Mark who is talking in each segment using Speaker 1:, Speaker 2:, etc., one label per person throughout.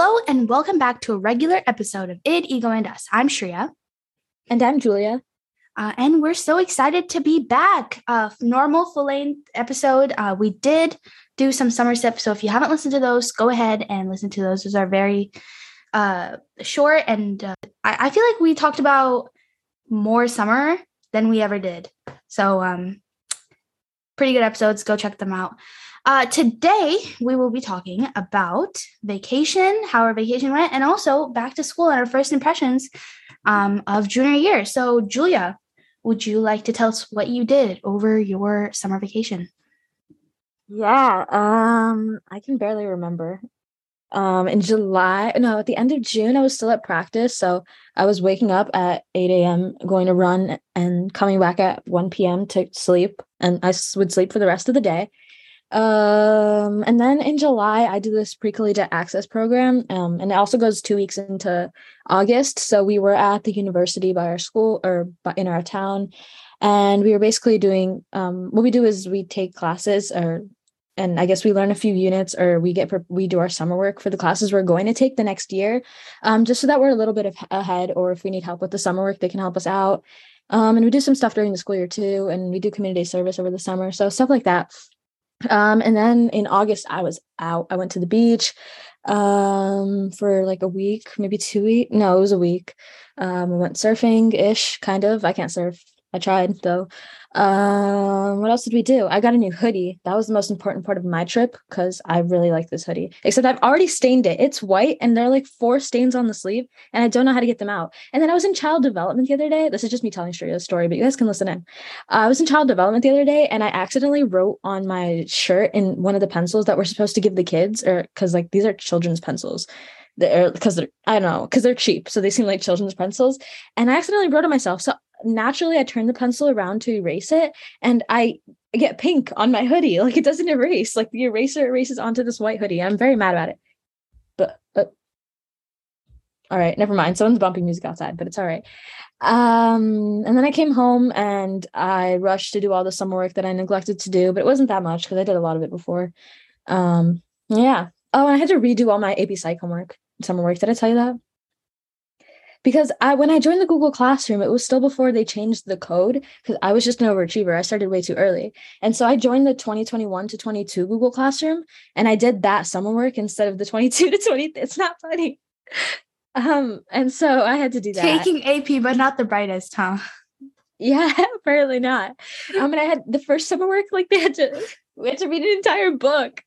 Speaker 1: Hello and welcome back to a regular episode of Id, Ego, and Us. I'm Shreya.
Speaker 2: And I'm Julia.
Speaker 1: Uh, and we're so excited to be back. Uh, normal full length episode. Uh, we did do some summer steps. So if you haven't listened to those, go ahead and listen to those. Those are very uh, short. And uh, I-, I feel like we talked about more summer than we ever did. So, um, pretty good episodes. Go check them out. Uh, today, we will be talking about vacation, how our vacation went, and also back to school and our first impressions um, of junior year. So, Julia, would you like to tell us what you did over your summer vacation?
Speaker 2: Yeah, um, I can barely remember. Um, in July, no, at the end of June, I was still at practice. So I was waking up at 8 a.m., going to run, and coming back at 1 p.m. to sleep. And I would sleep for the rest of the day. Um, and then in July, I do this pre-collegiate access program. Um, and it also goes two weeks into August. So we were at the university by our school or in our town. And we were basically doing um, what we do is we take classes or and I guess we learn a few units or we get we do our summer work for the classes we're going to take the next year, um, just so that we're a little bit of ahead. Or if we need help with the summer work, they can help us out. Um, and we do some stuff during the school year too, and we do community service over the summer, so stuff like that. Um, and then in August, I was out. I went to the beach um, for like a week, maybe two weeks. No, it was a week. Um, I went surfing ish, kind of. I can't surf. I tried though. Um, what else did we do? I got a new hoodie. That was the most important part of my trip because I really like this hoodie. Except I've already stained it. It's white and there are like four stains on the sleeve, and I don't know how to get them out. And then I was in child development the other day. This is just me telling a story, but you guys can listen in. Uh, I was in child development the other day, and I accidentally wrote on my shirt in one of the pencils that we're supposed to give the kids, or because like these are children's pencils they're because they're I don't know because they're cheap, so they seem like children's pencils. And I accidentally wrote it myself. So naturally I turn the pencil around to erase it and I get pink on my hoodie. Like it doesn't erase. Like the eraser erases onto this white hoodie. I'm very mad about it. But but all right, never mind. Someone's bumping music outside, but it's all right. Um, and then I came home and I rushed to do all the summer work that I neglected to do, but it wasn't that much because I did a lot of it before. Um, yeah. Oh, and I had to redo all my AP Psych homework, summer work. Did I tell you that? Because I when I joined the Google Classroom, it was still before they changed the code because I was just an overachiever. I started way too early. And so I joined the 2021 to 22 Google Classroom and I did that summer work instead of the 22 to 20. It's not funny. Um, and so I had to do that.
Speaker 1: Taking AP, but not the brightest, huh?
Speaker 2: Yeah, apparently not. Um, and I had the first summer work, like they had to we had to read an entire book.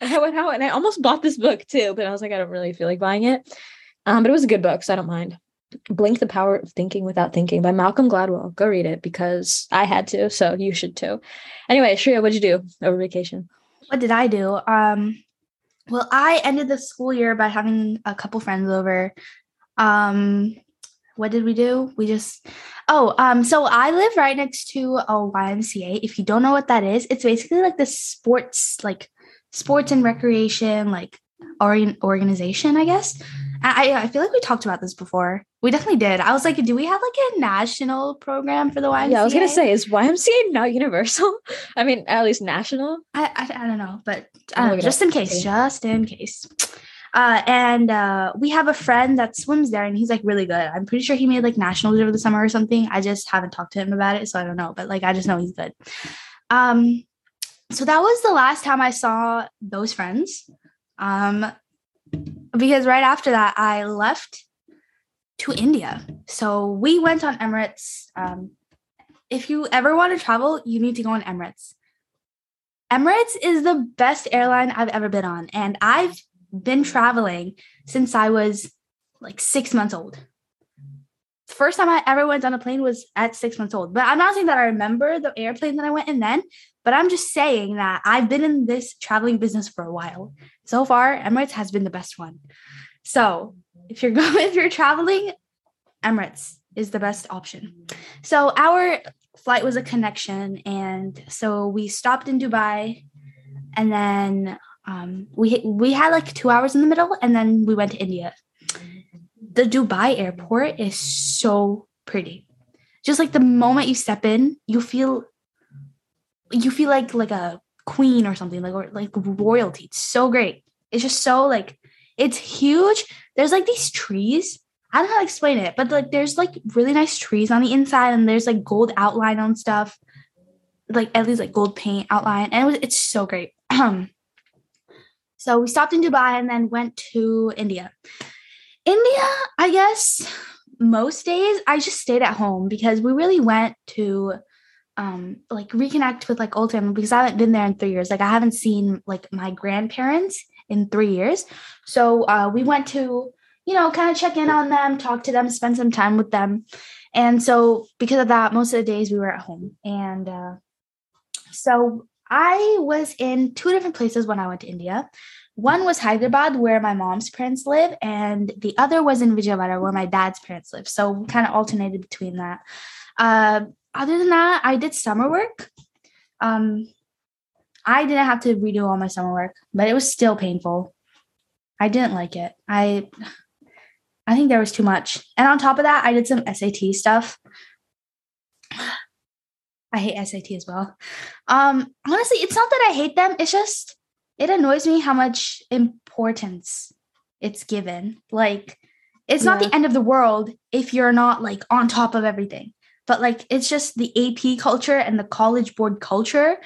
Speaker 2: And I went out and I almost bought this book too, but I was like, I don't really feel like buying it. Um, but it was a good book, so I don't mind. Blink the Power of Thinking Without Thinking by Malcolm Gladwell. Go read it because I had to, so you should too. Anyway, Shreya, what'd you do over vacation?
Speaker 1: What did I do? Um, well, I ended the school year by having a couple friends over. Um, what did we do? We just oh, um, so I live right next to a YMCA. If you don't know what that is, it's basically like the sports, like sports and recreation, like organ- organization, I guess. I, I feel like we talked about this before. We definitely did. I was like, do we have like a national program for the YMCA?
Speaker 2: Yeah, I was gonna say, is YMCA not universal? I mean, at least national.
Speaker 1: I I, I don't know, but uh, just in case, just in case. Uh, and uh, we have a friend that swims there, and he's like really good. I'm pretty sure he made like nationals over the summer or something. I just haven't talked to him about it, so I don't know. But like, I just know he's good. Um, so that was the last time I saw those friends. Um, because right after that, I left to India. So we went on Emirates. Um, if you ever want to travel, you need to go on Emirates. Emirates is the best airline I've ever been on. And I've been traveling since I was like six months old. First time I ever went on a plane was at six months old. But I'm not saying that I remember the airplane that I went in then, but I'm just saying that I've been in this traveling business for a while. So far, Emirates has been the best one. So if you're going, if you're traveling, Emirates is the best option. So our flight was a connection, and so we stopped in Dubai, and then um, we we had like two hours in the middle, and then we went to India. The Dubai airport is so pretty. Just like the moment you step in, you feel you feel like like a queen or something like or like royalty. It's so great. It's just so like It's huge. There's like these trees. I don't know how to explain it, but like there's like really nice trees on the inside, and there's like gold outline on stuff, like at least like gold paint outline, and it was it's so great. so we stopped in Dubai and then went to India. India, I guess most days I just stayed at home because we really went to um like reconnect with like old family because I haven't been there in three years. Like I haven't seen like my grandparents in three years. So uh we went to, you know, kind of check in on them, talk to them, spend some time with them. And so because of that, most of the days we were at home. And uh so I was in two different places when I went to India. One was Hyderabad, where my mom's parents live, and the other was in Vijayawada, where my dad's parents live. So kind of alternated between that. Uh, other than that, I did summer work. Um, I didn't have to redo all my summer work, but it was still painful. I didn't like it. I I think there was too much. And on top of that, I did some SAT stuff. I hate SAT as well. Um, honestly, it's not that I hate them. It's just it annoys me how much importance it's given. Like, it's yeah. not the end of the world if you're not like on top of everything but like it's just the AP culture and the college board culture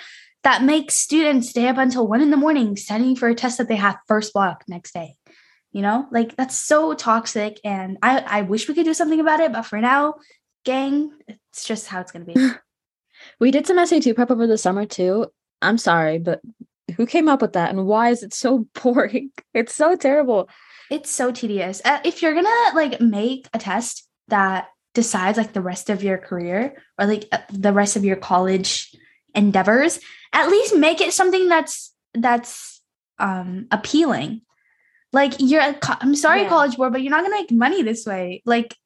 Speaker 1: that makes students stay up until one in the morning studying for a test that they have first block next day. You know, like that's so toxic. And I, I wish we could do something about it, but for now, gang, it's just how it's gonna be.
Speaker 2: we did some SAT prep over the summer too. I'm sorry, but who came up with that and why is it so boring? It's so terrible.
Speaker 1: It's so tedious. Uh, if you're gonna like make a test that decides like the rest of your career or like uh, the rest of your college endeavors at least make it something that's that's um appealing like you're i'm sorry yeah. college board but you're not gonna make money this way like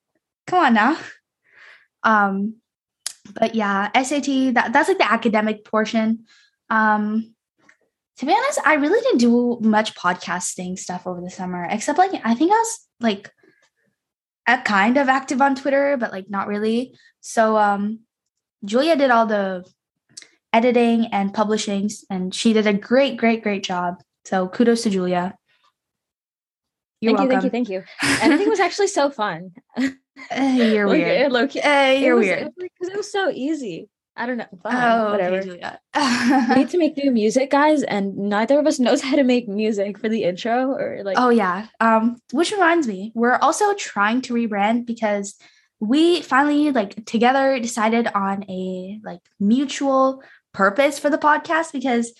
Speaker 1: come on now um but yeah sat that that's like the academic portion um to be honest i really didn't do much podcasting stuff over the summer except like i think i was like a kind of active on Twitter, but like not really. So um Julia did all the editing and publishing, and she did a great, great, great job. So kudos to Julia.
Speaker 2: You're thank welcome. you, thank you, thank you. And I think it was actually so fun.
Speaker 1: uh, you're weird.
Speaker 2: Look, uh, you're weird because it was so easy. I don't know. Fine, oh, whatever. Okay, we need to make new music, guys, and neither of us knows how to make music for the intro or like.
Speaker 1: Oh yeah. Um, which reminds me, we're also trying to rebrand because we finally like together decided on a like mutual purpose for the podcast because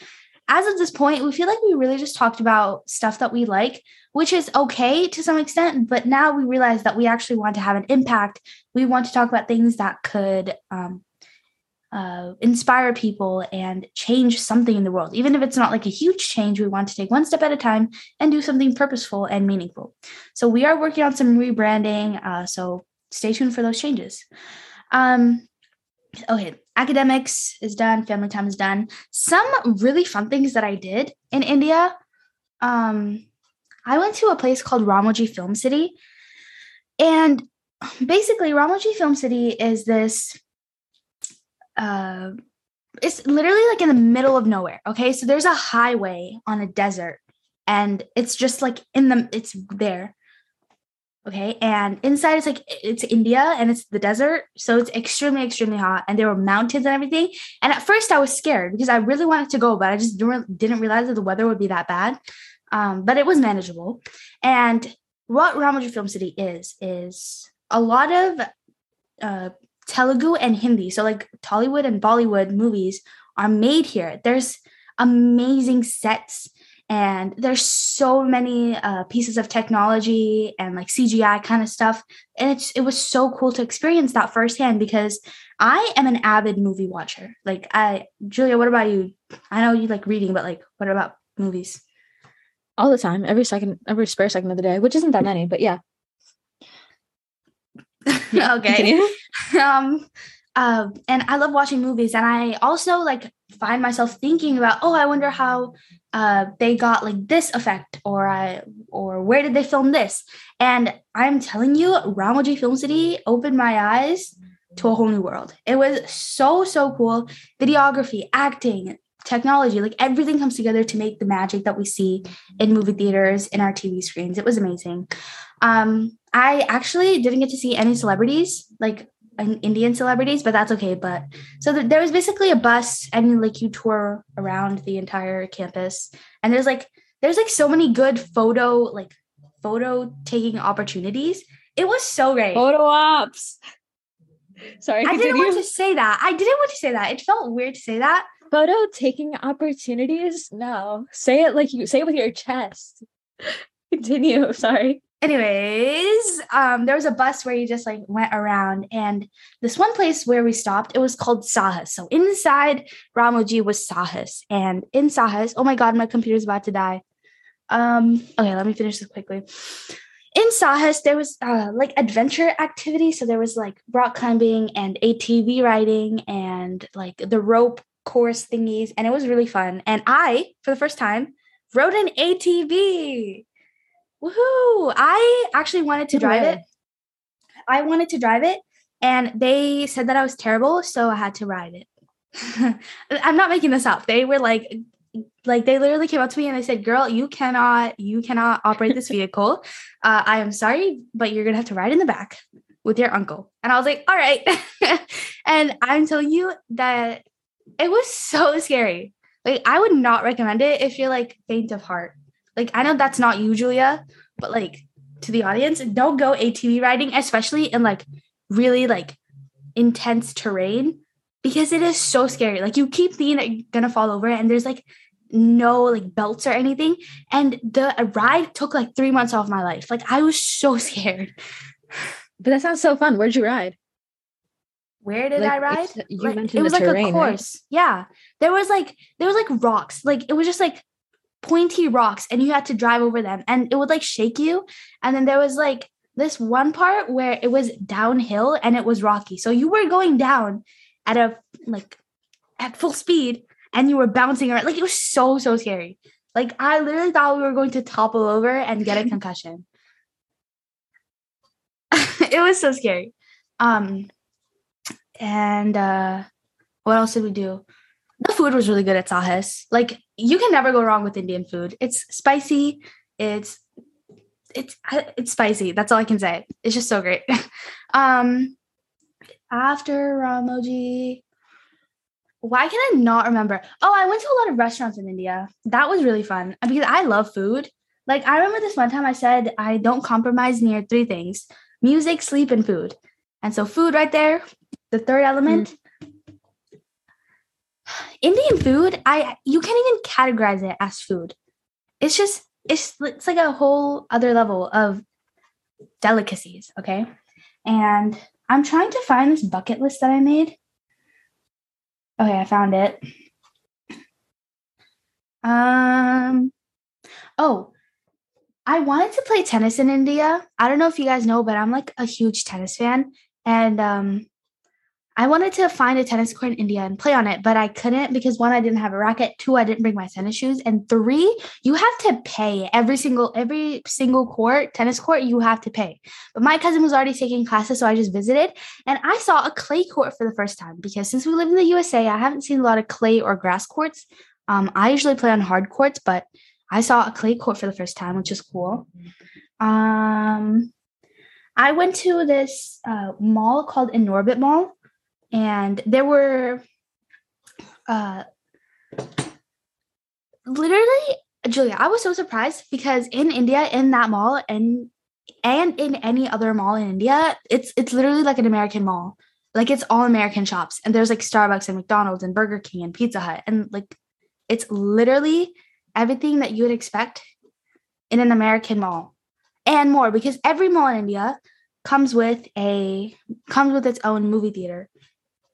Speaker 1: as of this point, we feel like we really just talked about stuff that we like, which is okay to some extent. But now we realize that we actually want to have an impact. We want to talk about things that could um, uh, inspire people and change something in the world. Even if it's not like a huge change, we want to take one step at a time and do something purposeful and meaningful. So we are working on some rebranding. Uh, so stay tuned for those changes. Um, okay, academics is done, family time is done. Some really fun things that I did in India. Um, I went to a place called Ramoji Film City. And basically, Ramoji Film City is this uh it's literally like in the middle of nowhere okay so there's a highway on a desert and it's just like in the it's there okay and inside it's like it's india and it's the desert so it's extremely extremely hot and there were mountains and everything and at first i was scared because i really wanted to go but i just didn't, realize that the weather would be that bad um, but it was manageable and what ramoji film city is is a lot of uh, Telugu and Hindi. So like Tollywood and Bollywood movies are made here. There's amazing sets and there's so many uh, pieces of technology and like CGI kind of stuff. And it's it was so cool to experience that firsthand because I am an avid movie watcher. Like I Julia, what about you? I know you like reading, but like what about movies?
Speaker 2: All the time, every second, every spare second of the day, which isn't that many, but yeah.
Speaker 1: okay. um, uh, and I love watching movies, and I also like find myself thinking about, oh, I wonder how uh, they got like this effect, or I, or where did they film this? And I'm telling you, Ramoji Film City opened my eyes to a whole new world. It was so so cool. Videography, acting, technology. Like everything comes together to make the magic that we see in movie theaters, in our TV screens. It was amazing. Um, I actually didn't get to see any celebrities, like Indian celebrities, but that's okay. But so th- there was basically a bus, and like you tour around the entire campus, and there's like there's like so many good photo like photo taking opportunities. It was so great.
Speaker 2: Photo ops. Sorry,
Speaker 1: I didn't want to say that. I didn't want to say that. It felt weird to say that.
Speaker 2: Photo taking opportunities? No. Say it like you say it with your chest. Continue. Sorry.
Speaker 1: Anyways, um, there was a bus where you just like went around, and this one place where we stopped, it was called Sahas. So inside Ramoji was Sahas, and in Sahas, oh my god, my computer's about to die. Um, okay, let me finish this quickly in Sahas, there was uh, like adventure activity. So there was like rock climbing and ATV riding and like the rope course thingies. And it was really fun. And I, for the first time, rode an ATV. Woohoo! I actually wanted to drive it. I wanted to drive it. And they said that I was terrible. So I had to ride it. I'm not making this up. They were like, like they literally came up to me and they said girl you cannot you cannot operate this vehicle uh, i am sorry but you're gonna have to ride in the back with your uncle and i was like all right and i'm telling you that it was so scary like i would not recommend it if you're like faint of heart like i know that's not you julia but like to the audience don't go atv riding especially in like really like intense terrain because it is so scary like you keep thinking that you're gonna fall over and there's like no like belts or anything. And the ride took like three months off my life. Like I was so scared.
Speaker 2: But that sounds so fun. Where'd you ride?
Speaker 1: Where did like, I ride? Like, it was like terrain, a course. Right? Yeah. There was like there was like rocks. Like it was just like pointy rocks and you had to drive over them and it would like shake you. And then there was like this one part where it was downhill and it was rocky. So you were going down at a like at full speed and you were bouncing around. Like it was so, so scary. Like I literally thought we were going to topple over and get a concussion. it was so scary. Um and uh what else did we do? The food was really good at Sahas. Like you can never go wrong with Indian food. It's spicy. It's it's it's spicy. That's all I can say. It's just so great. um after Ramoji, why can I not remember? Oh, I went to a lot of restaurants in India. That was really fun uh, because I love food. Like I remember this one time I said I don't compromise near three things: music, sleep, and food. And so food right there, the third element. Mm. Indian food, I you can't even categorize it as food. It's just it's it's like a whole other level of delicacies, okay? And I'm trying to find this bucket list that I made Okay, I found it. Um oh, I wanted to play tennis in India. I don't know if you guys know, but I'm like a huge tennis fan and um I wanted to find a tennis court in India and play on it, but I couldn't because one, I didn't have a racket. Two, I didn't bring my tennis shoes. And three, you have to pay every single every single court, tennis court, you have to pay. But my cousin was already taking classes, so I just visited and I saw a clay court for the first time because since we live in the USA, I haven't seen a lot of clay or grass courts. Um, I usually play on hard courts, but I saw a clay court for the first time, which is cool. Um, I went to this uh, mall called Inorbit Mall and there were uh literally Julia, I was so surprised because in India, in that mall, and and in any other mall in India, it's it's literally like an American mall. Like it's all American shops. And there's like Starbucks and McDonald's and Burger King and Pizza Hut. And like it's literally everything that you would expect in an American mall. And more because every mall in India comes with a comes with its own movie theater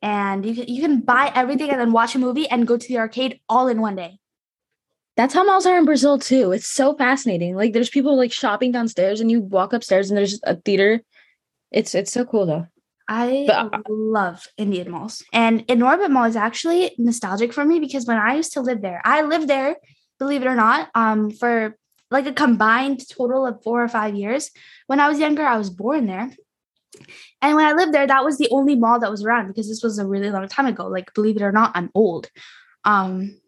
Speaker 1: and you can, you can buy everything and then watch a movie and go to the arcade all in one day.
Speaker 2: That's how malls are in Brazil too. It's so fascinating. Like there's people like shopping downstairs and you walk upstairs and there's a theater. It's it's so cool though.
Speaker 1: I but, love Indian malls. And Inorbit Mall is actually nostalgic for me because when I used to live there, I lived there, believe it or not, um, for like a combined total of four or five years. When I was younger, I was born there. And when I lived there, that was the only mall that was around because this was a really long time ago. Like, believe it or not, I'm old. Um,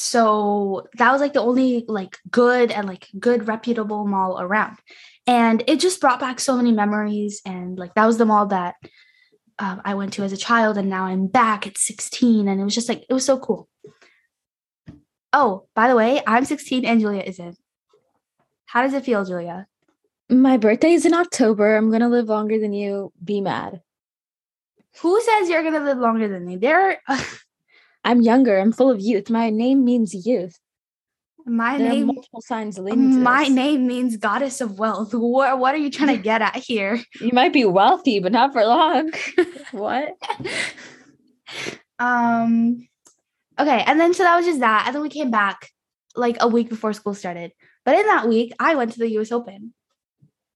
Speaker 1: so that was like the only like good and like good reputable mall around and it just brought back so many memories and like that was the mall that um, i went to as a child and now i'm back at 16 and it was just like it was so cool oh by the way i'm 16 and julia isn't how does it feel julia
Speaker 2: my birthday is in october i'm gonna live longer than you be mad
Speaker 1: who says you're gonna live longer than me there are
Speaker 2: i'm younger i'm full of youth my name means youth
Speaker 1: my there name
Speaker 2: multiple signs leading
Speaker 1: my name means goddess of wealth. What what are you trying to get at here?
Speaker 2: You might be wealthy, but not for long. what?
Speaker 1: Um okay, and then so that was just that. And then we came back like a week before school started. But in that week, I went to the US Open.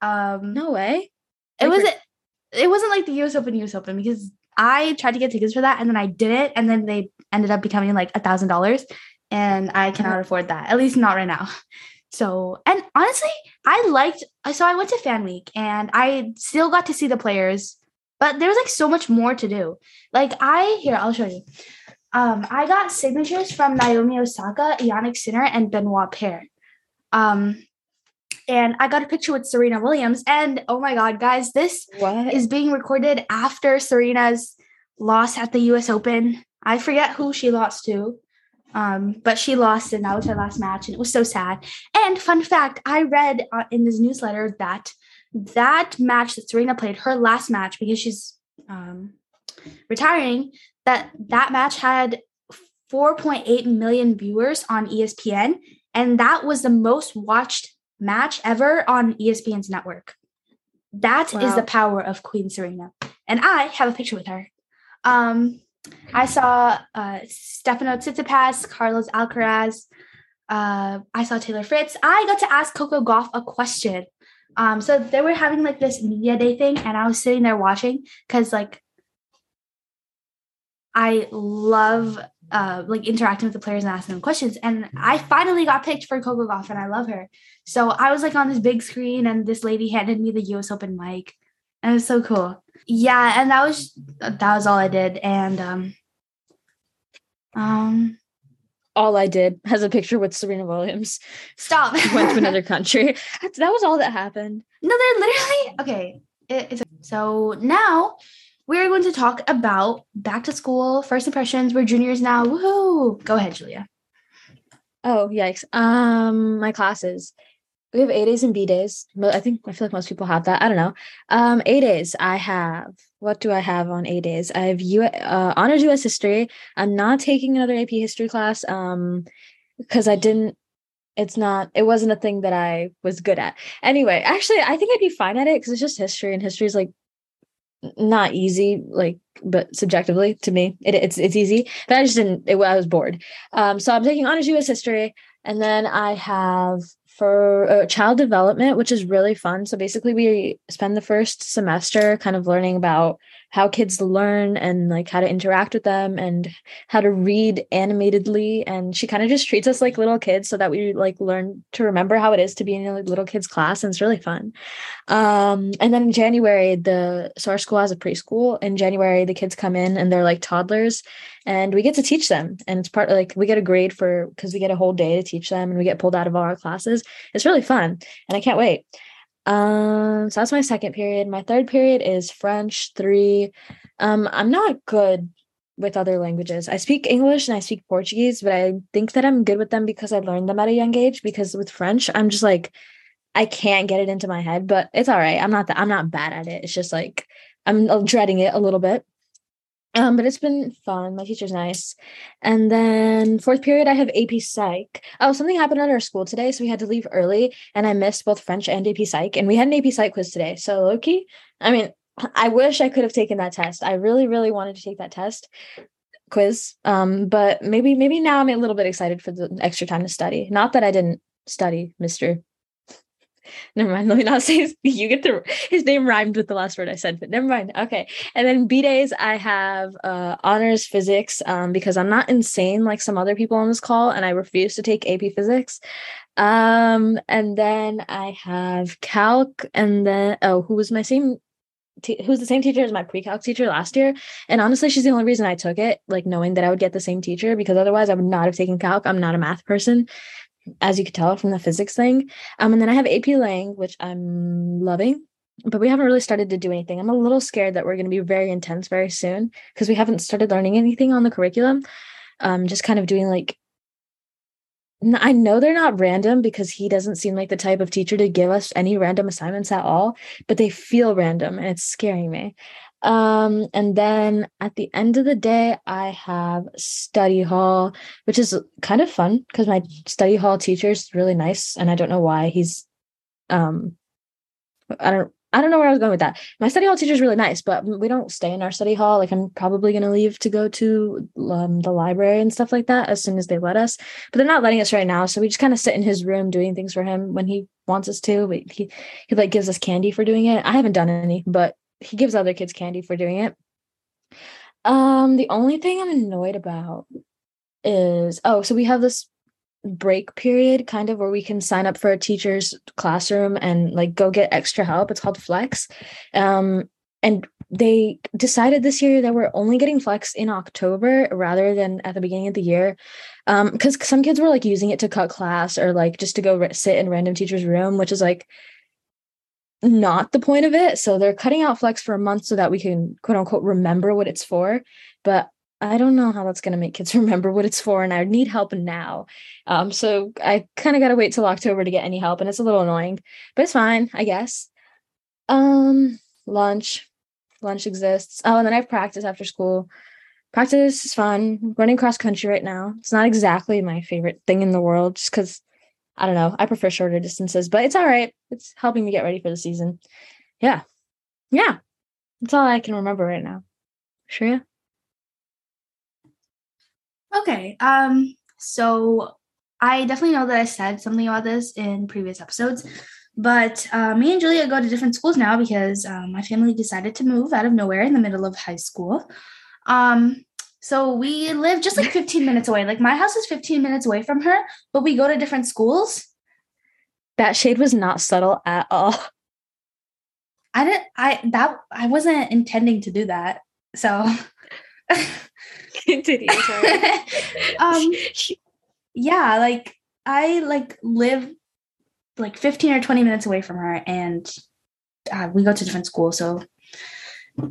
Speaker 1: Um
Speaker 2: No way.
Speaker 1: It wasn't it wasn't like the US Open US Open because I tried to get tickets for that and then I didn't and then they ended up becoming like a thousand dollars and I cannot mm-hmm. afford that, at least not right now. So, and honestly, I liked, so I went to fan week and I still got to see the players, but there was like so much more to do. Like, I, here, I'll show you. Um, I got signatures from Naomi Osaka, Jannik Sinner, and Benoit Paire. Um, and I got a picture with Serena Williams. And oh my God, guys, this what? is being recorded after Serena's loss at the US Open. I forget who she lost to. Um, but she lost, and that was her last match, and it was so sad. And fun fact, I read uh, in this newsletter that that match that Serena played, her last match, because she's um, retiring, that that match had 4.8 million viewers on ESPN, and that was the most watched match ever on ESPN's network. That wow. is the power of Queen Serena, and I have a picture with her. Um, I saw uh, Stefano Tsitsipas, Carlos Alcaraz. Uh, I saw Taylor Fritz. I got to ask Coco Gauff a question. Um, so they were having like this media day thing, and I was sitting there watching because like I love uh, like interacting with the players and asking them questions. And I finally got picked for Coco Gauff, and I love her. So I was like on this big screen, and this lady handed me the U.S. Open mic, and it was so cool yeah, and that was that was all I did. And um um
Speaker 2: all I did has a picture with Serena Williams.
Speaker 1: Stop.
Speaker 2: Went to another country. That was all that happened.
Speaker 1: No, they're literally okay. It, it's so now we're going to talk about back to school first impressions. We're juniors now. Woohoo! Go ahead, Julia.
Speaker 2: Oh yikes! Um, my classes. We have A days and B days. I think I feel like most people have that. I don't know. Um, A days. I have. What do I have on A days? I have U uh, honors U.S. history. I'm not taking another AP history class. Um, because I didn't. It's not. It wasn't a thing that I was good at. Anyway, actually, I think I'd be fine at it because it's just history, and history is like not easy like but subjectively to me it, it's it's easy but i just didn't it, i was bored um so i'm taking honors us history and then i have for uh, child development, which is really fun. So basically, we spend the first semester kind of learning about how kids learn and like how to interact with them and how to read animatedly. And she kind of just treats us like little kids so that we like learn to remember how it is to be in a little kids class and it's really fun. Um and then in january the so our school has a preschool. In january the kids come in and they're like toddlers and we get to teach them. And it's part like we get a grade for because we get a whole day to teach them and we get pulled out of all our classes. It's really fun and i can't wait um, so that's my second period. My third period is French three. Um, I'm not good with other languages. I speak English and I speak Portuguese, but I think that I'm good with them because I learned them at a young age. Because with French, I'm just like I can't get it into my head, but it's all right. I'm not that I'm not bad at it. It's just like I'm dreading it a little bit. Um, but it's been fun. My teacher's nice. And then fourth period, I have AP Psych. Oh, something happened at our school today, so we had to leave early, and I missed both French and AP Psych. And we had an AP Psych quiz today. So lowkey, I mean, I wish I could have taken that test. I really, really wanted to take that test quiz. Um, but maybe, maybe now I'm a little bit excited for the extra time to study. Not that I didn't study, Mister Never mind. Let me not say his, you get the his name rhymed with the last word I said, but never mind. Okay. And then B days I have uh honors physics um because I'm not insane like some other people on this call and I refuse to take AP physics. Um and then I have calc and then oh who was my same t- who's the same teacher as my pre-calc teacher last year. And honestly, she's the only reason I took it, like knowing that I would get the same teacher because otherwise I would not have taken calc. I'm not a math person, as you could tell from the physics thing. Um, and then I have AP Lang, which I'm loving, but we haven't really started to do anything. I'm a little scared that we're going to be very intense very soon because we haven't started learning anything on the curriculum. Um, just kind of doing like I know they're not random because he doesn't seem like the type of teacher to give us any random assignments at all, but they feel random and it's scaring me. Um, and then at the end of the day, I have study hall, which is kind of fun because my study hall teacher is really nice, and I don't know why he's um I don't I don't know where I was going with that. My study hall teacher is really nice, but we don't stay in our study hall. Like I'm probably going to leave to go to um, the library and stuff like that as soon as they let us. But they're not letting us right now, so we just kind of sit in his room doing things for him when he wants us to. But he he like gives us candy for doing it. I haven't done any, but he gives other kids candy for doing it. Um, the only thing I'm annoyed about is oh, so we have this break period kind of where we can sign up for a teacher's classroom and like go get extra help. It's called flex. Um and they decided this year that we're only getting flex in october rather than at the beginning of the year. Um because some kids were like using it to cut class or like just to go re- sit in random teacher's room which is like not the point of it so they're cutting out flex for a month so that we can quote unquote remember what it's for but I don't know how that's going to make kids remember what it's for, and I need help now. Um, so I kind of got to wait till October to get any help, and it's a little annoying, but it's fine, I guess. Um, lunch, lunch exists. Oh, and then I have practice after school. Practice is fun. running cross country right now. It's not exactly my favorite thing in the world, just because I don't know. I prefer shorter distances, but it's all right. It's helping me get ready for the season. Yeah, yeah. That's all I can remember right now. Shreya.
Speaker 1: Okay. Um, so I definitely know that I said something about this in previous episodes, but uh, me and Julia go to different schools now because um, my family decided to move out of nowhere in the middle of high school. Um, so we live just like 15 minutes away. Like my house is 15 minutes away from her, but we go to different schools.
Speaker 2: That shade was not subtle at all.
Speaker 1: I didn't I that I wasn't intending to do that. So Continue. um, yeah, like I like live like 15 or 20 minutes away from her, and uh, we go to different schools. So,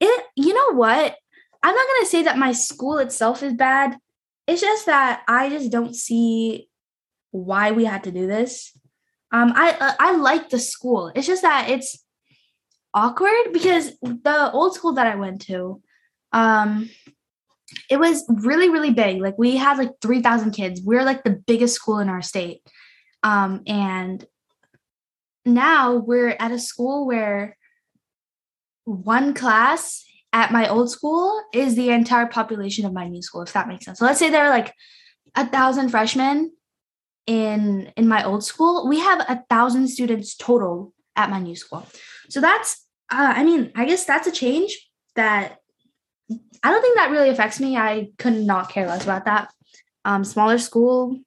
Speaker 1: it, you know what? I'm not gonna say that my school itself is bad. It's just that I just don't see why we had to do this. Um, I uh, I like the school. It's just that it's awkward because the old school that I went to, um it was really really big like we had like 3000 kids we are like the biggest school in our state um and now we're at a school where one class at my old school is the entire population of my new school if that makes sense so let's say there are like a thousand freshmen in in my old school we have a thousand students total at my new school so that's uh, i mean i guess that's a change that I don't think that really affects me. I could not care less about that. Um, smaller school.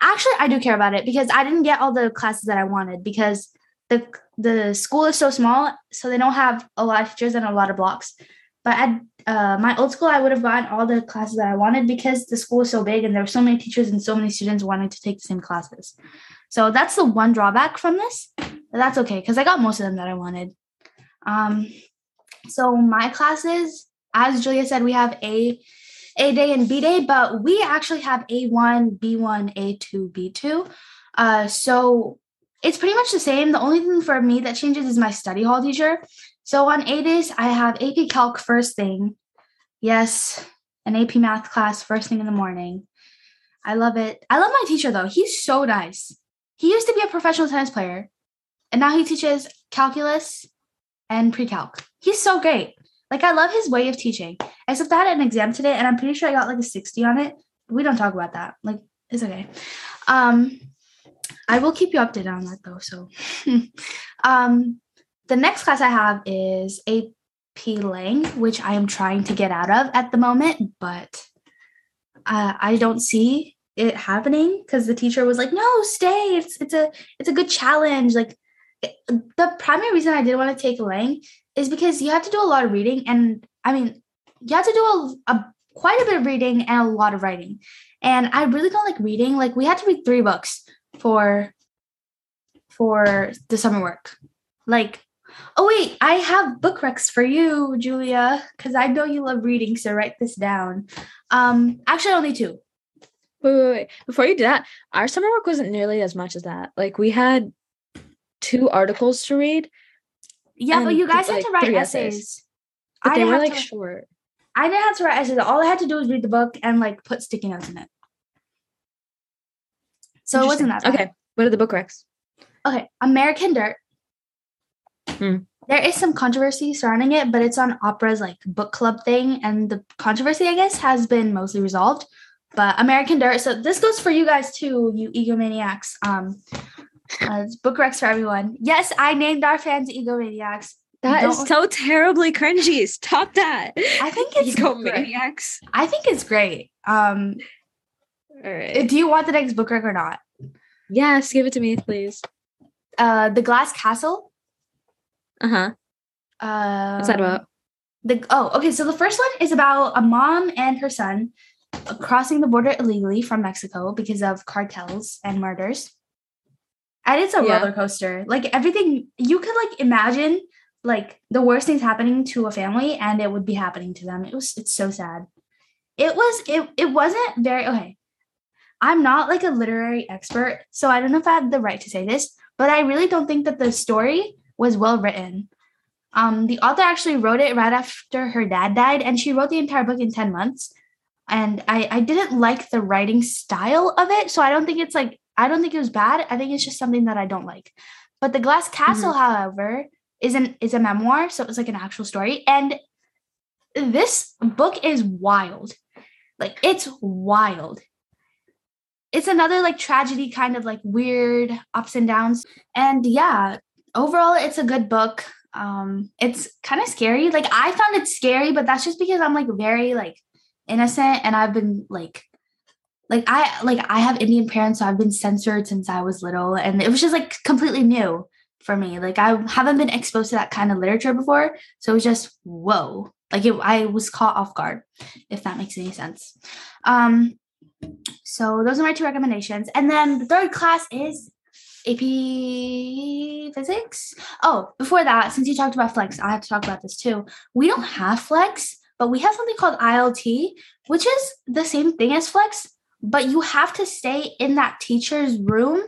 Speaker 1: Actually, I do care about it because I didn't get all the classes that I wanted because the the school is so small, so they don't have a lot of teachers and a lot of blocks. But at uh, my old school, I would have gotten all the classes that I wanted because the school is so big and there were so many teachers and so many students wanting to take the same classes. So that's the one drawback from this. But that's okay because I got most of them that I wanted. Um, so my classes as Julia said, we have A A day and B day, but we actually have A1, B1, A2, B2. Uh, so it's pretty much the same. The only thing for me that changes is my study hall teacher. So on A days, I have AP Calc first thing. Yes, an AP math class first thing in the morning. I love it. I love my teacher though. He's so nice. He used to be a professional tennis player, and now he teaches calculus and pre-calc. He's so great. Like I love his way of teaching. Except I had an exam today and I'm pretty sure I got like a 60 on it. We don't talk about that. Like it's okay. Um I will keep you updated on that though. So um the next class I have is AP Lang, which I am trying to get out of at the moment, but uh, I don't see it happening because the teacher was like, "No, stay. It's it's a it's a good challenge. Like the primary reason I didn't want to take Lang is because you have to do a lot of reading, and I mean, you have to do a, a quite a bit of reading and a lot of writing. And I really don't like reading. Like we had to read three books for for the summer work. Like, oh wait, I have book recs for you, Julia, because I know you love reading. So write this down. Um, actually, only two.
Speaker 2: Wait, wait, wait. Before you do that, our summer work wasn't nearly as much as that. Like we had two articles to read.
Speaker 1: Yeah, but you guys like, had to write essays. essays.
Speaker 2: But I they were like to, short.
Speaker 1: I didn't have to write essays. All I had to do was read the book and like put sticky notes in it. So it wasn't that
Speaker 2: bad. Okay. What are the book recs?
Speaker 1: Okay. American Dirt. Hmm. There is some controversy surrounding it, but it's on Oprah's like book club thing. And the controversy, I guess, has been mostly resolved. But American Dirt. So this goes for you guys too, you egomaniacs. Um, uh, book recs for everyone. Yes, I named our fans egomaniacs.
Speaker 2: That Don't, is so terribly cringy. Stop that.
Speaker 1: I think it's egomaniacs. Great. I think it's great. Um, all right. Do you want the next book rec or not?
Speaker 2: Yes, give it to me, please.
Speaker 1: Uh, the Glass Castle.
Speaker 2: Uh-huh. Uh What's that about?
Speaker 1: The oh, okay. So the first one is about a mom and her son crossing the border illegally from Mexico because of cartels and murders. And it's a yeah. roller coaster. Like everything you could like imagine like the worst things happening to a family and it would be happening to them. It was it's so sad. It was it it wasn't very okay. I'm not like a literary expert, so I don't know if I have the right to say this, but I really don't think that the story was well written. Um, the author actually wrote it right after her dad died, and she wrote the entire book in 10 months. And I, I didn't like the writing style of it, so I don't think it's like, I don't think it was bad. I think it's just something that I don't like. But The Glass Castle, mm-hmm. however, is an is a memoir, so it's like an actual story. And this book is wild. Like it's wild it's another like tragedy kind of like weird ups and downs. And yeah overall it's a good book. Um it's kind of scary. Like i found it scary but that's just because i'm like very like innocent and i've been like like i like i have indian parents so i've been censored since i was little and it was just like completely new for me. Like i haven't been exposed to that kind of literature before so it was just whoa. Like it, i was caught off guard if that makes any sense. Um so those are my two recommendations. And then the third class is AP Physics. Oh, before that, since you talked about Flex, I have to talk about this too. We don't have Flex, but we have something called ILT, which is the same thing as Flex, but you have to stay in that teacher's room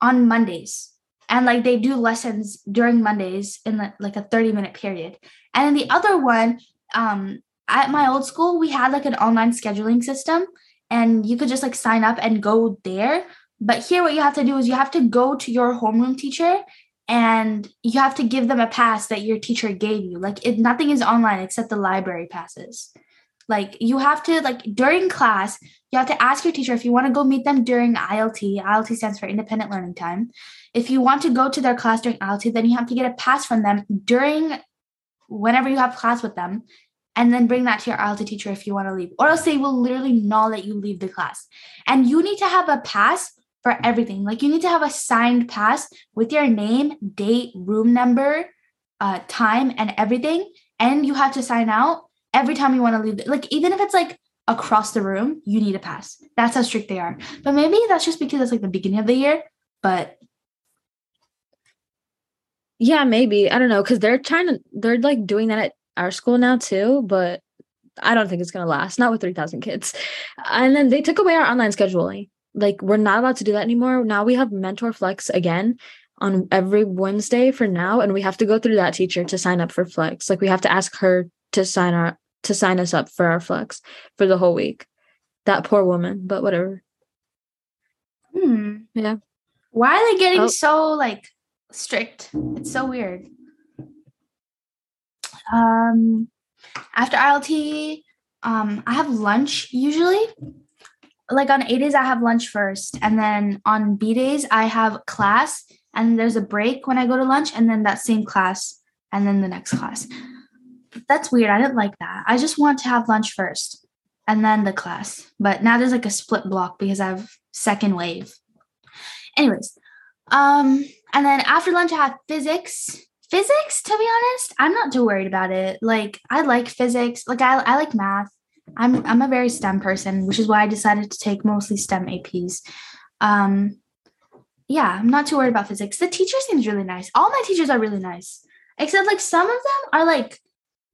Speaker 1: on Mondays. And like they do lessons during Mondays in like a 30 minute period. And then the other one, um, at my old school, we had like an online scheduling system and you could just like sign up and go there. But here, what you have to do is you have to go to your homeroom teacher and you have to give them a pass that your teacher gave you. Like, it, nothing is online except the library passes. Like, you have to, like, during class, you have to ask your teacher if you want to go meet them during ILT. ILT stands for Independent Learning Time. If you want to go to their class during ILT, then you have to get a pass from them during whenever you have class with them and then bring that to your ILT teacher if you want to leave, or else they will literally not let you leave the class. And you need to have a pass for everything. Like you need to have a signed pass with your name, date, room number, uh, time, and everything. And you have to sign out every time you want to leave. Like even if it's like across the room, you need a pass. That's how strict they are. But maybe that's just because it's like the beginning of the year. But
Speaker 2: yeah, maybe I don't know because they're trying to. They're like doing that at our school now too, but I don't think it's going to last, not with 3,000 kids. And then they took away our online scheduling. Like, we're not allowed to do that anymore. Now we have Mentor Flex again on every Wednesday for now. And we have to go through that teacher to sign up for Flex. Like, we have to ask her to sign our, to sign us up for our Flex for the whole week. That poor woman, but whatever.
Speaker 1: Hmm.
Speaker 2: Yeah.
Speaker 1: Why are they getting oh. so like strict? It's so weird. Um, after ILT, um, I have lunch usually. Like on A days, I have lunch first, and then on B days, I have class, and there's a break when I go to lunch, and then that same class, and then the next class. That's weird. I didn't like that. I just want to have lunch first, and then the class. But now there's like a split block because I have second wave. Anyways, um, and then after lunch, I have physics. Physics, to be honest, I'm not too worried about it. Like I like physics. Like I, I like math. I'm I'm a very STEM person, which is why I decided to take mostly STEM APs. Um, yeah, I'm not too worried about physics. The teacher seems really nice. All my teachers are really nice, except like some of them are like,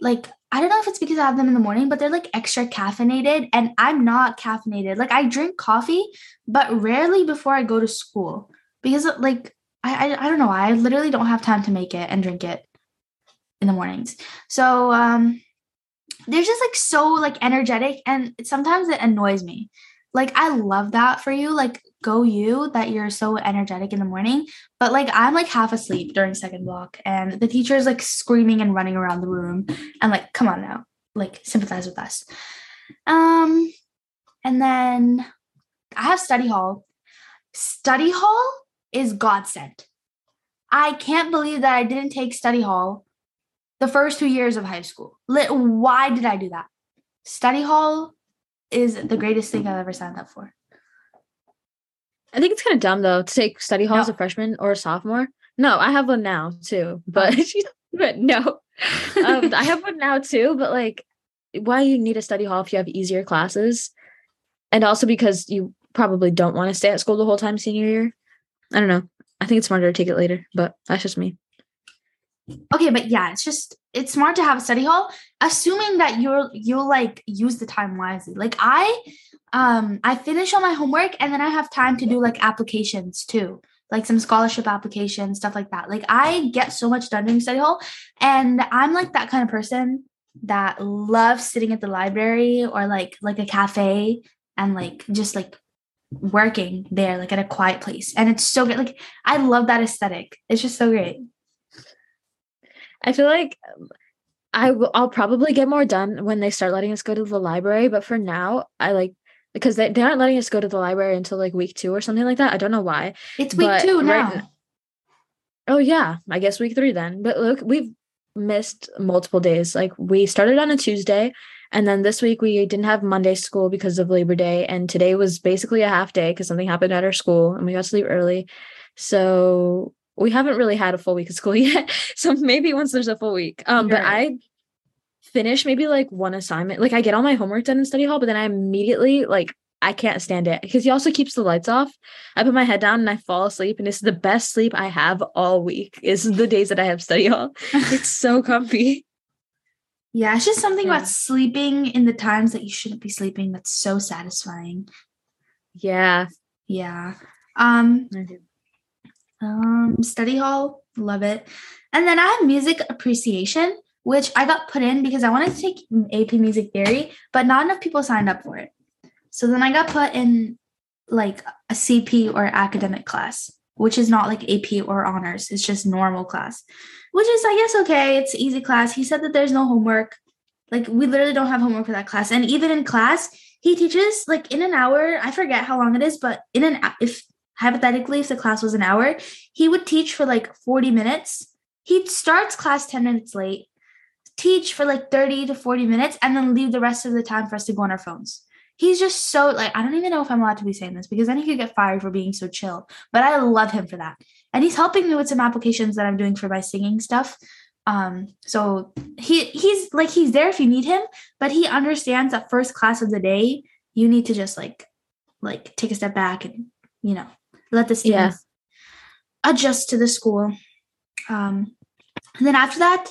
Speaker 1: like I don't know if it's because I have them in the morning, but they're like extra caffeinated, and I'm not caffeinated. Like I drink coffee, but rarely before I go to school because like I I, I don't know. I literally don't have time to make it and drink it in the mornings. So um they're just like so like energetic and sometimes it annoys me like i love that for you like go you that you're so energetic in the morning but like i'm like half asleep during second block and the teacher is like screaming and running around the room and like come on now like sympathize with us um and then i have study hall study hall is God sent. i can't believe that i didn't take study hall the first two years of high school. Why did I do that? Study hall is the greatest thing I've ever signed up for.
Speaker 2: I think it's kind of dumb though to take study hall no. as a freshman or a sophomore. No, I have one now too, but but no, um, I have one now too. But like, why you need a study hall if you have easier classes, and also because you probably don't want to stay at school the whole time senior year. I don't know. I think it's smarter to take it later, but that's just me.
Speaker 1: Okay but yeah it's just it's smart to have a study hall assuming that you're you'll like use the time wisely. Like i um i finish all my homework and then i have time to do like applications too like some scholarship applications stuff like that. Like i get so much done during study hall and i'm like that kind of person that loves sitting at the library or like like a cafe and like just like working there like at a quiet place and it's so good like i love that aesthetic it's just so great
Speaker 2: I feel like um, I w- I'll probably get more done when they start letting us go to the library. But for now, I like because they, they aren't letting us go to the library until like week two or something like that. I don't know why.
Speaker 1: It's week but two now. Right,
Speaker 2: oh yeah, I guess week three then. But look, we've missed multiple days. Like we started on a Tuesday, and then this week we didn't have Monday school because of Labor Day, and today was basically a half day because something happened at our school, and we got to sleep early. So we haven't really had a full week of school yet. So maybe once there's a full week. Um, but I finish maybe like one assignment. Like I get all my homework done in study hall, but then I immediately like I can't stand it because he also keeps the lights off. I put my head down and I fall asleep, and it's the best sleep I have all week. Is the days that I have study hall. it's so comfy.
Speaker 1: Yeah, it's just something yeah. about sleeping in the times that you shouldn't be sleeping that's so satisfying.
Speaker 2: Yeah.
Speaker 1: Yeah. Um um, study hall, love it. And then I have music appreciation, which I got put in because I wanted to take AP music theory, but not enough people signed up for it. So then I got put in like a CP or academic class, which is not like AP or honors. It's just normal class, which is, I guess, okay. It's easy class. He said that there's no homework. Like we literally don't have homework for that class. And even in class, he teaches like in an hour. I forget how long it is, but in an if hypothetically, if the class was an hour, he would teach for like 40 minutes. He starts class 10 minutes late, teach for like 30 to 40 minutes, and then leave the rest of the time for us to go on our phones. He's just so like, I don't even know if I'm allowed to be saying this because then he could get fired for being so chill. But I love him for that. And he's helping me with some applications that I'm doing for my singing stuff. Um, so he he's like he's there if you need him, but he understands that first class of the day, you need to just like like take a step back and you know let the students yeah. adjust to the school. Um, and then after that,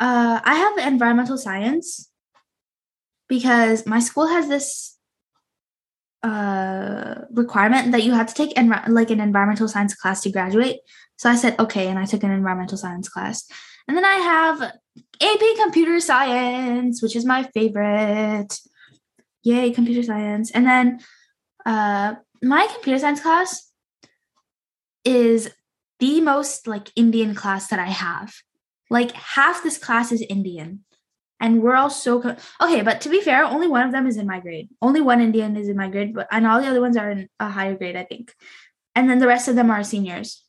Speaker 1: uh, I have environmental science because my school has this uh, requirement that you have to take en- like an environmental science class to graduate. So I said okay, and I took an environmental science class. And then I have AP Computer Science, which is my favorite. Yay, computer science. And then uh, my computer science class is the most like Indian class that I have. Like half this class is Indian. And we're all so co- okay, but to be fair, only one of them is in my grade. Only one Indian is in my grade, but and all the other ones are in a higher grade, I think. And then the rest of them are seniors.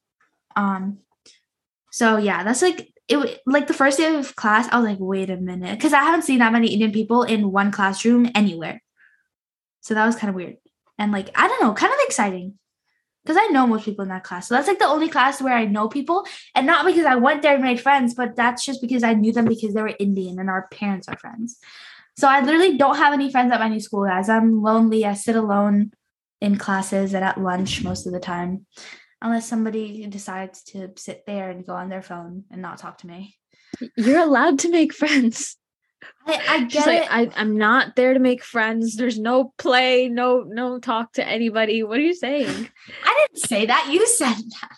Speaker 1: Um so yeah, that's like it like the first day of class, I was like, wait a minute, because I haven't seen that many Indian people in one classroom anywhere. So that was kind of weird and like I don't know, kind of exciting. Because I know most people in that class. So that's like the only class where I know people, and not because I went there and made friends, but that's just because I knew them because they were Indian and our parents are friends. So I literally don't have any friends at my new school as I'm lonely. I sit alone in classes and at lunch most of the time, unless somebody decides to sit there and go on their phone and not talk to me.
Speaker 2: You're allowed to make friends.
Speaker 1: I, I get
Speaker 2: like,
Speaker 1: it.
Speaker 2: I, I'm not there to make friends. There's no play, no no talk to anybody. What are you saying?
Speaker 1: I didn't say that. You said that.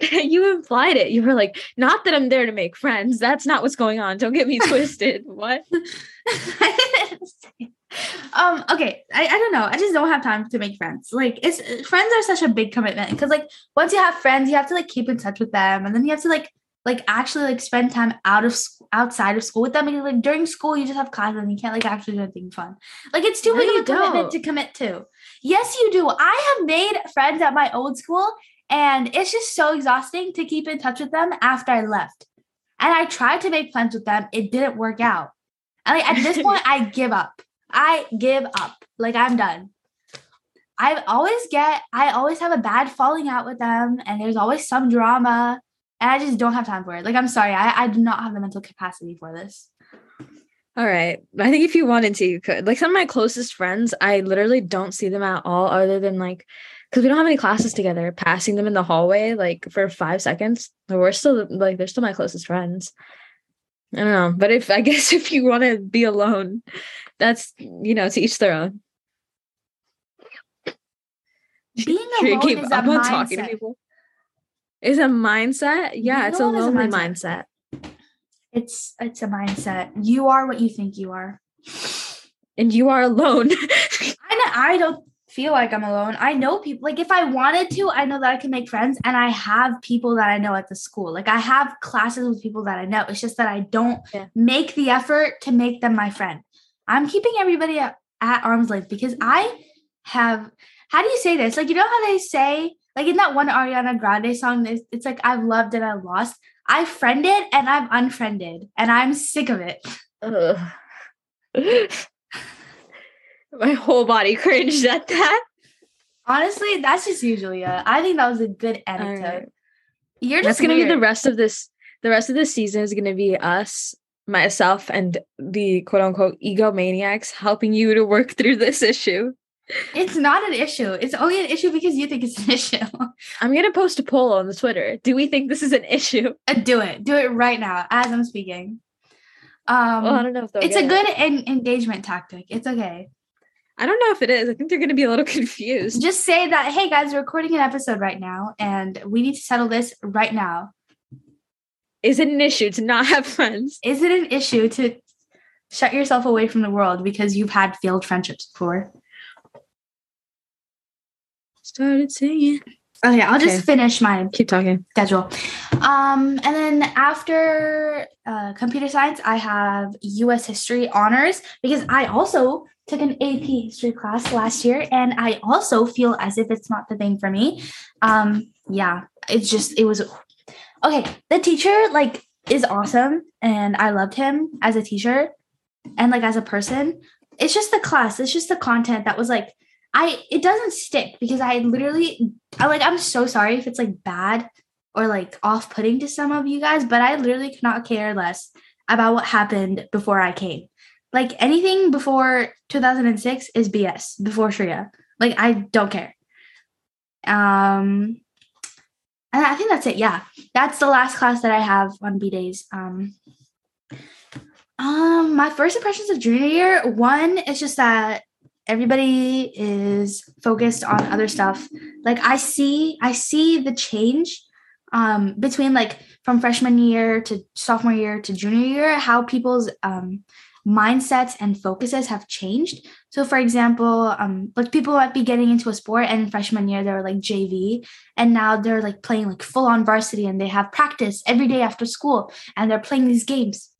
Speaker 2: you implied it. You were like, not that I'm there to make friends. That's not what's going on. Don't get me twisted. what?
Speaker 1: um okay I, I don't know i just don't have time to make friends like it's friends are such a big commitment because like once you have friends you have to like keep in touch with them and then you have to like like actually like spend time out of school outside of school with them because like during school you just have classes and you can't like actually do anything fun. Like it's too
Speaker 2: No,
Speaker 1: big of a commitment
Speaker 2: don't.
Speaker 1: to commit to. Yes you do. I have made friends at my old school and it's just so exhausting to keep in touch with them after i left. And i tried to make friends with them it didn't work out. And like at this point i give up. I give up. Like i'm done. I always get i always have a bad falling out with them and there's always some drama and I just don't have time for it. Like, I'm sorry, I, I do not have the mental capacity for this.
Speaker 2: All right. I think if you wanted to, you could. Like some of my closest friends, I literally don't see them at all, other than like because we don't have any classes together. Passing them in the hallway, like for five seconds, we're still like they're still my closest friends. I don't know, but if I guess if you want to be alone, that's you know to each their own.
Speaker 1: Being alone
Speaker 2: keep
Speaker 1: is a
Speaker 2: up on talking to
Speaker 1: mindset.
Speaker 2: Is a mindset? Yeah,
Speaker 1: Being
Speaker 2: it's a lonely
Speaker 1: mindset.
Speaker 2: mindset.
Speaker 1: It's it's a mindset. You are what you think you are.
Speaker 2: and you are alone.
Speaker 1: I know I don't feel like I'm alone. I know people. Like if I wanted to, I know that I can make friends, and I have people that I know at the school. Like I have classes with people that I know. It's just that I don't
Speaker 2: Yeah.
Speaker 1: make the effort to make them my friend. I'm keeping everybody at, at arm's length because I have. How do you say this? Like you know how they say, like in that one Ariana Grande song, it's, it's like I've loved and I lost. I friended and I'm unfriended, and I'm sick of it.
Speaker 2: My whole body cringed at that.
Speaker 1: Honestly, that's just usually. I think that was a good anecdote.
Speaker 2: Alright.
Speaker 1: You're
Speaker 2: That's
Speaker 1: just
Speaker 2: gonna be the rest of this. The rest of this season is gonna be us, myself, and the quote unquote egomaniacs helping you to work through this issue.
Speaker 1: It's not an issue. It's only an issue because you think it's an issue.
Speaker 2: I'm gonna post a poll on the Twitter. Do we think this is an issue?
Speaker 1: Uh, do it. Do it right now as I'm speaking. Um,
Speaker 2: well, I don't know if
Speaker 1: it's a good en- engagement tactic. It's okay.
Speaker 2: I don't know if it is. I think they're gonna be a little confused.
Speaker 1: Just say that, hey guys, we're recording an episode right now, and we need to settle this right now.
Speaker 2: Is it an issue to not have friends?
Speaker 1: Is it an issue to shut yourself away from the world because you've had failed friendships before?
Speaker 2: Started singing.
Speaker 1: Okay, I'll just finish my
Speaker 2: Keep talking.
Speaker 1: schedule. Um, and then after uh, computer science, I have U.S. history honors because I also took an AP history class last year, and I also feel as if it's not the thing for me. Um, yeah, it's just it was okay. The teacher like is awesome, and I loved him as a teacher and like as a person. It's just the class. It's just the content that was like. I it doesn't stick because I literally I like I'm so sorry if it's like bad or like off-putting to some of you guys, but I literally could not care less about what happened before I came. Like anything before 2006 is BS before Shreya. Like I don't care. Um and I think that's it. Yeah. That's the last class that I have on B days. Um um my first impressions of junior year, one is just that everybody is focused on other stuff. Like i see i see the change um between like from freshman year to sophomore year to junior year how people's um mindsets and focuses have changed. So for example um like people might be getting into a sport and freshman year they were like jv and now they're like playing like full on varsity and they have practice every day after school and they're playing these games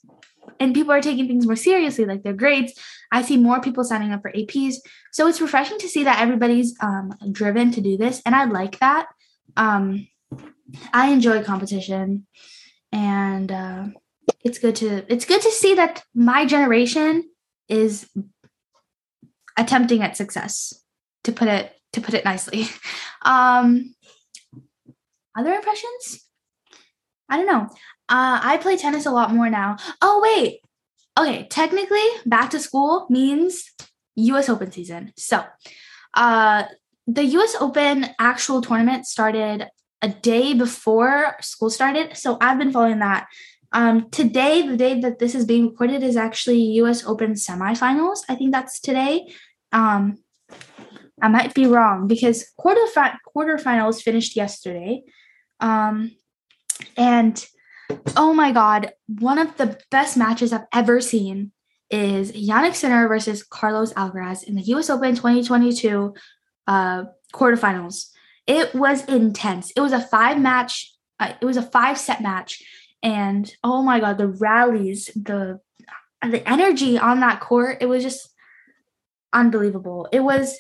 Speaker 1: and people are taking things more seriously like their grades i see more people signing up for aps so it's refreshing to see that everybody's um, driven to do this and i like that um, i enjoy competition and uh, it's good to it's good to see that my generation is attempting at success to put it to put it nicely um other impressions? I don't know. Uh, I play tennis a lot more now. Oh wait, okay. Technically, back to school means U.S. Open season. So, uh, the U.S. Open actual tournament started a day before school started. So I've been following that. Um, today, the day that this is being recorded, is actually U.S. Open semifinals. I think that's today. Um, I might be wrong because quarter fi- quarterfinals finished yesterday. Um, and oh my god, one of the best matches I've ever seen is Jannik Sinner versus Carlos Alcaraz in the US Open 2022 uh, quarterfinals. It was intense. It was a five match, uh, it was a five set match. And oh my god, the rallies, the the energy on that court, it was just unbelievable. It was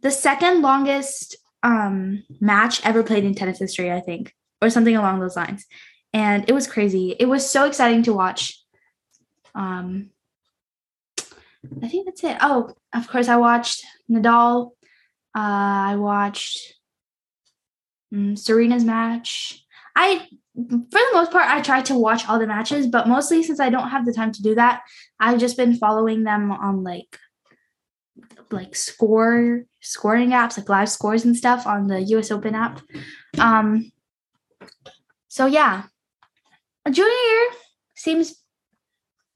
Speaker 1: the second longest um, match ever played in tennis history, I think, or something along those lines. And it was crazy. It was so exciting to watch. Um, I think that's it. Oh, of course, I watched Nadal. Uh, I watched um, Serena's match. I, for the most part, I try to watch all the matches, but mostly since I don't have the time to do that, I've just been following them on like like score scoring apps like live scores and stuff on the US Open app. Um so yeah. Junior year seems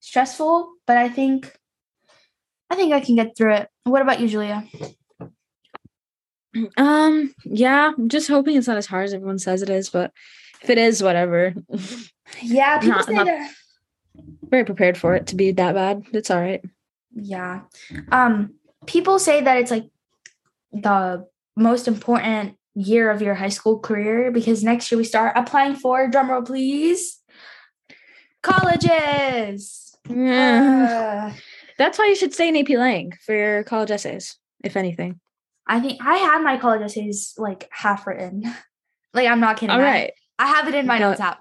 Speaker 1: stressful, but I think I think I can get through it. What about you, Julia?
Speaker 2: Um, yeah, I'm just hoping it's not as hard as everyone says it is, but if it is, whatever.
Speaker 1: Yeah, people not, say that.
Speaker 2: Very prepared for it to be that bad. It's all right.
Speaker 1: Yeah. Um, people say that it's like the most important year of your high school career because next year we start applying for drumroll please colleges!
Speaker 2: Yeah. Uh, that's why you should stay in ap lang for your college essays if anything.
Speaker 1: I think i have my college essays like half written. Like i'm not kidding.
Speaker 2: All right.
Speaker 1: I, I have it in my notes app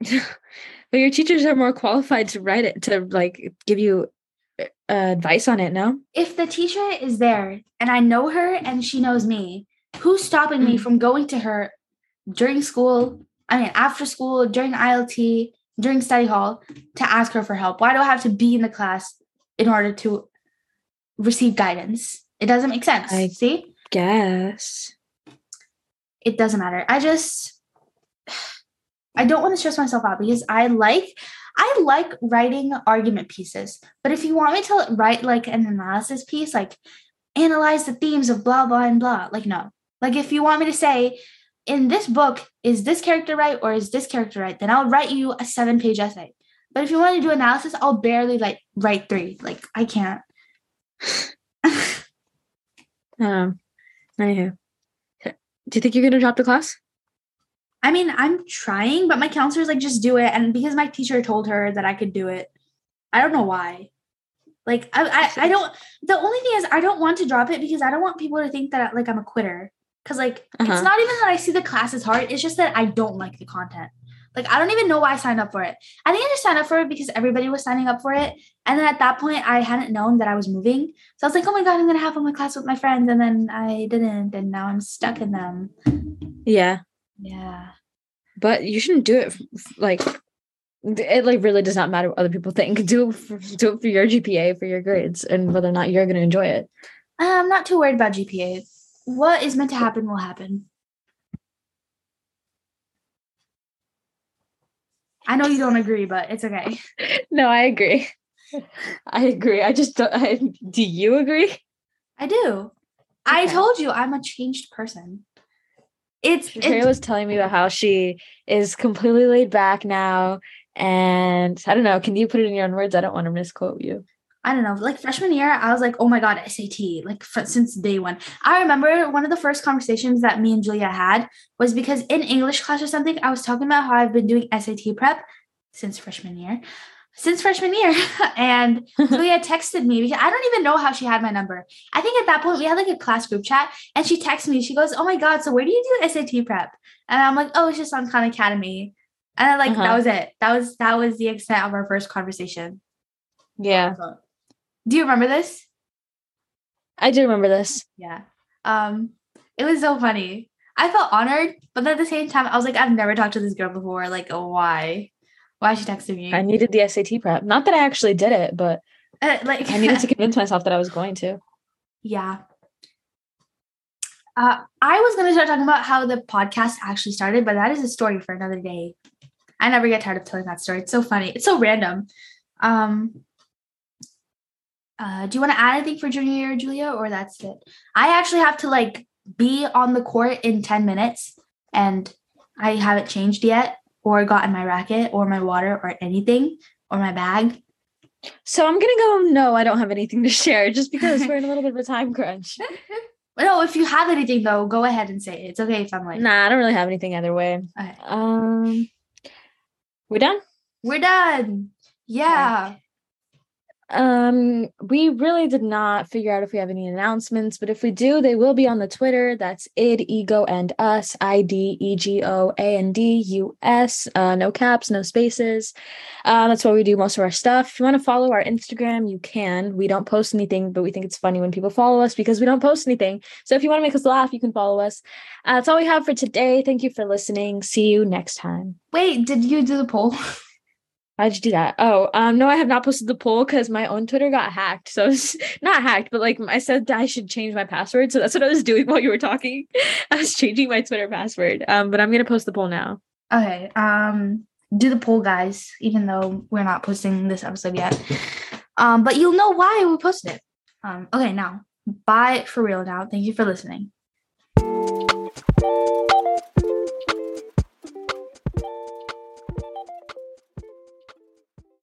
Speaker 2: but your teachers are more qualified to write it to like give you uh, advice on it no?
Speaker 1: If the teacher is there and i know her and she knows me who's stopping me mm. from going to her during school i mean after school during ILT during study hall to ask her for help. Why do i have to be in the class in order to receive guidance? It doesn't make sense. I see?
Speaker 2: guess.
Speaker 1: It doesn't matter. I just i don't want to stress myself out because i like I like writing argument pieces, but if you want me to write like an analysis piece, like analyze the themes of blah, blah, and blah, like, no. Like, if you want me to say, in this book, is this character right or is this character right? Then I'll write you a seven page essay. But if you want to do analysis, I'll barely like write three. Like, I can't.
Speaker 2: um, anywho, do you think you're going to drop the class?
Speaker 1: I mean, I'm trying, but my counselor's like, just do it. And because my teacher told her that I could do it, I don't know why. Like, I, I, I don't, the only thing is, I don't want to drop it because I don't want people to think that like I'm a quitter. Cause like, uh-huh. it's not even that I see the class as hard. It's just that I don't like the content. Like, I don't even know why I signed up for it. I think I just signed up for it because everybody was signing up for it. And then at that point, I hadn't known that I was moving. So I was like, oh my God, I'm going to have my class with my friends. And then I didn't. And now I'm stuck in them.
Speaker 2: Yeah.
Speaker 1: Yeah.
Speaker 2: But you shouldn't do it like it like really does not matter what other people think. Do it for, do it for your GPA, for your grades, and whether or not you're going to enjoy it.
Speaker 1: I'm not too worried about GPA. What is meant to happen will happen. I know you don't agree, but it's okay.
Speaker 2: No, I agree. I agree. I just don't. I, do you agree?
Speaker 1: I do. Okay. I told you I'm a changed person. It's
Speaker 2: Victoria was telling me about how she is completely laid back now. And I don't know, can you put it in your own words? I don't want to misquote you.
Speaker 1: I don't know, like freshman year, I was like, oh my God, SAT, like since day one. I remember one of the first conversations that me and Julia had was because in English class or something, I was talking about how I've been doing SAT prep since freshman year since freshman year. and Julia texted me because I don't even know how she had my number. I think at that point we had like a class group chat and she texted me. She goes, Oh my God, so where do you do SAT prep? And I'm like, Oh, it's just on Khan Academy. And I like uh-huh. that was it. That was that was the extent of our first conversation.
Speaker 2: Yeah.
Speaker 1: Do you remember this?
Speaker 2: I do remember this.
Speaker 1: Yeah. Um, it was so funny. I felt honored, but at the same time, I was like, I've never talked to this girl before. Like, why? Why she texted me?
Speaker 2: I needed the SAT prep. Not that I actually did it, but
Speaker 1: uh, like
Speaker 2: I needed to convince myself that I was going to.
Speaker 1: Yeah. Uh, I was going to start talking about how the podcast actually started, but that is a story for another day. I never get tired of telling that story. It's so funny. It's so random. Um, uh, do you want to add anything for junior year, Julia, or that's it? I actually have to like be on the court in 10 minutes and I haven't changed yet or gotten my racket or my water or anything or my bag.
Speaker 2: So I'm gonna go. No, I don't have anything to share, just because we're in a little bit of a time crunch.
Speaker 1: no, if you have anything though, go ahead and say it. It's okay if I'm like.
Speaker 2: Nah, I don't really have anything either way. Okay. Um, we're done?
Speaker 1: We're done. Yeah. Okay.
Speaker 2: Um, we really did not figure out if we have any announcements, but if we do, they will be on the Twitter. That's id, ego, and us. I D E G O A N D U S. Uh, no caps, no spaces. Uh, that's where we do most of our stuff. If you want to follow our Instagram, you can. We don't post anything, but we think it's funny when people follow us because we don't post anything. So if you want to make us laugh, you can follow us. Uh, that's all we have for today. Thank you for listening. See you next time.
Speaker 1: Wait, did you do the poll?
Speaker 2: Why'd you do that? Oh, um, no, I have not posted the poll because my own Twitter got hacked. So not hacked, but like I said I should change my password. So that's what I was doing while you were talking. I was changing my Twitter password. Um, but I'm gonna post the poll now.
Speaker 1: Okay. Um, do the poll, guys, even though we're not posting this episode yet. Um, but you'll know why we posted it. Um, okay, now bye for real now. Thank you for listening.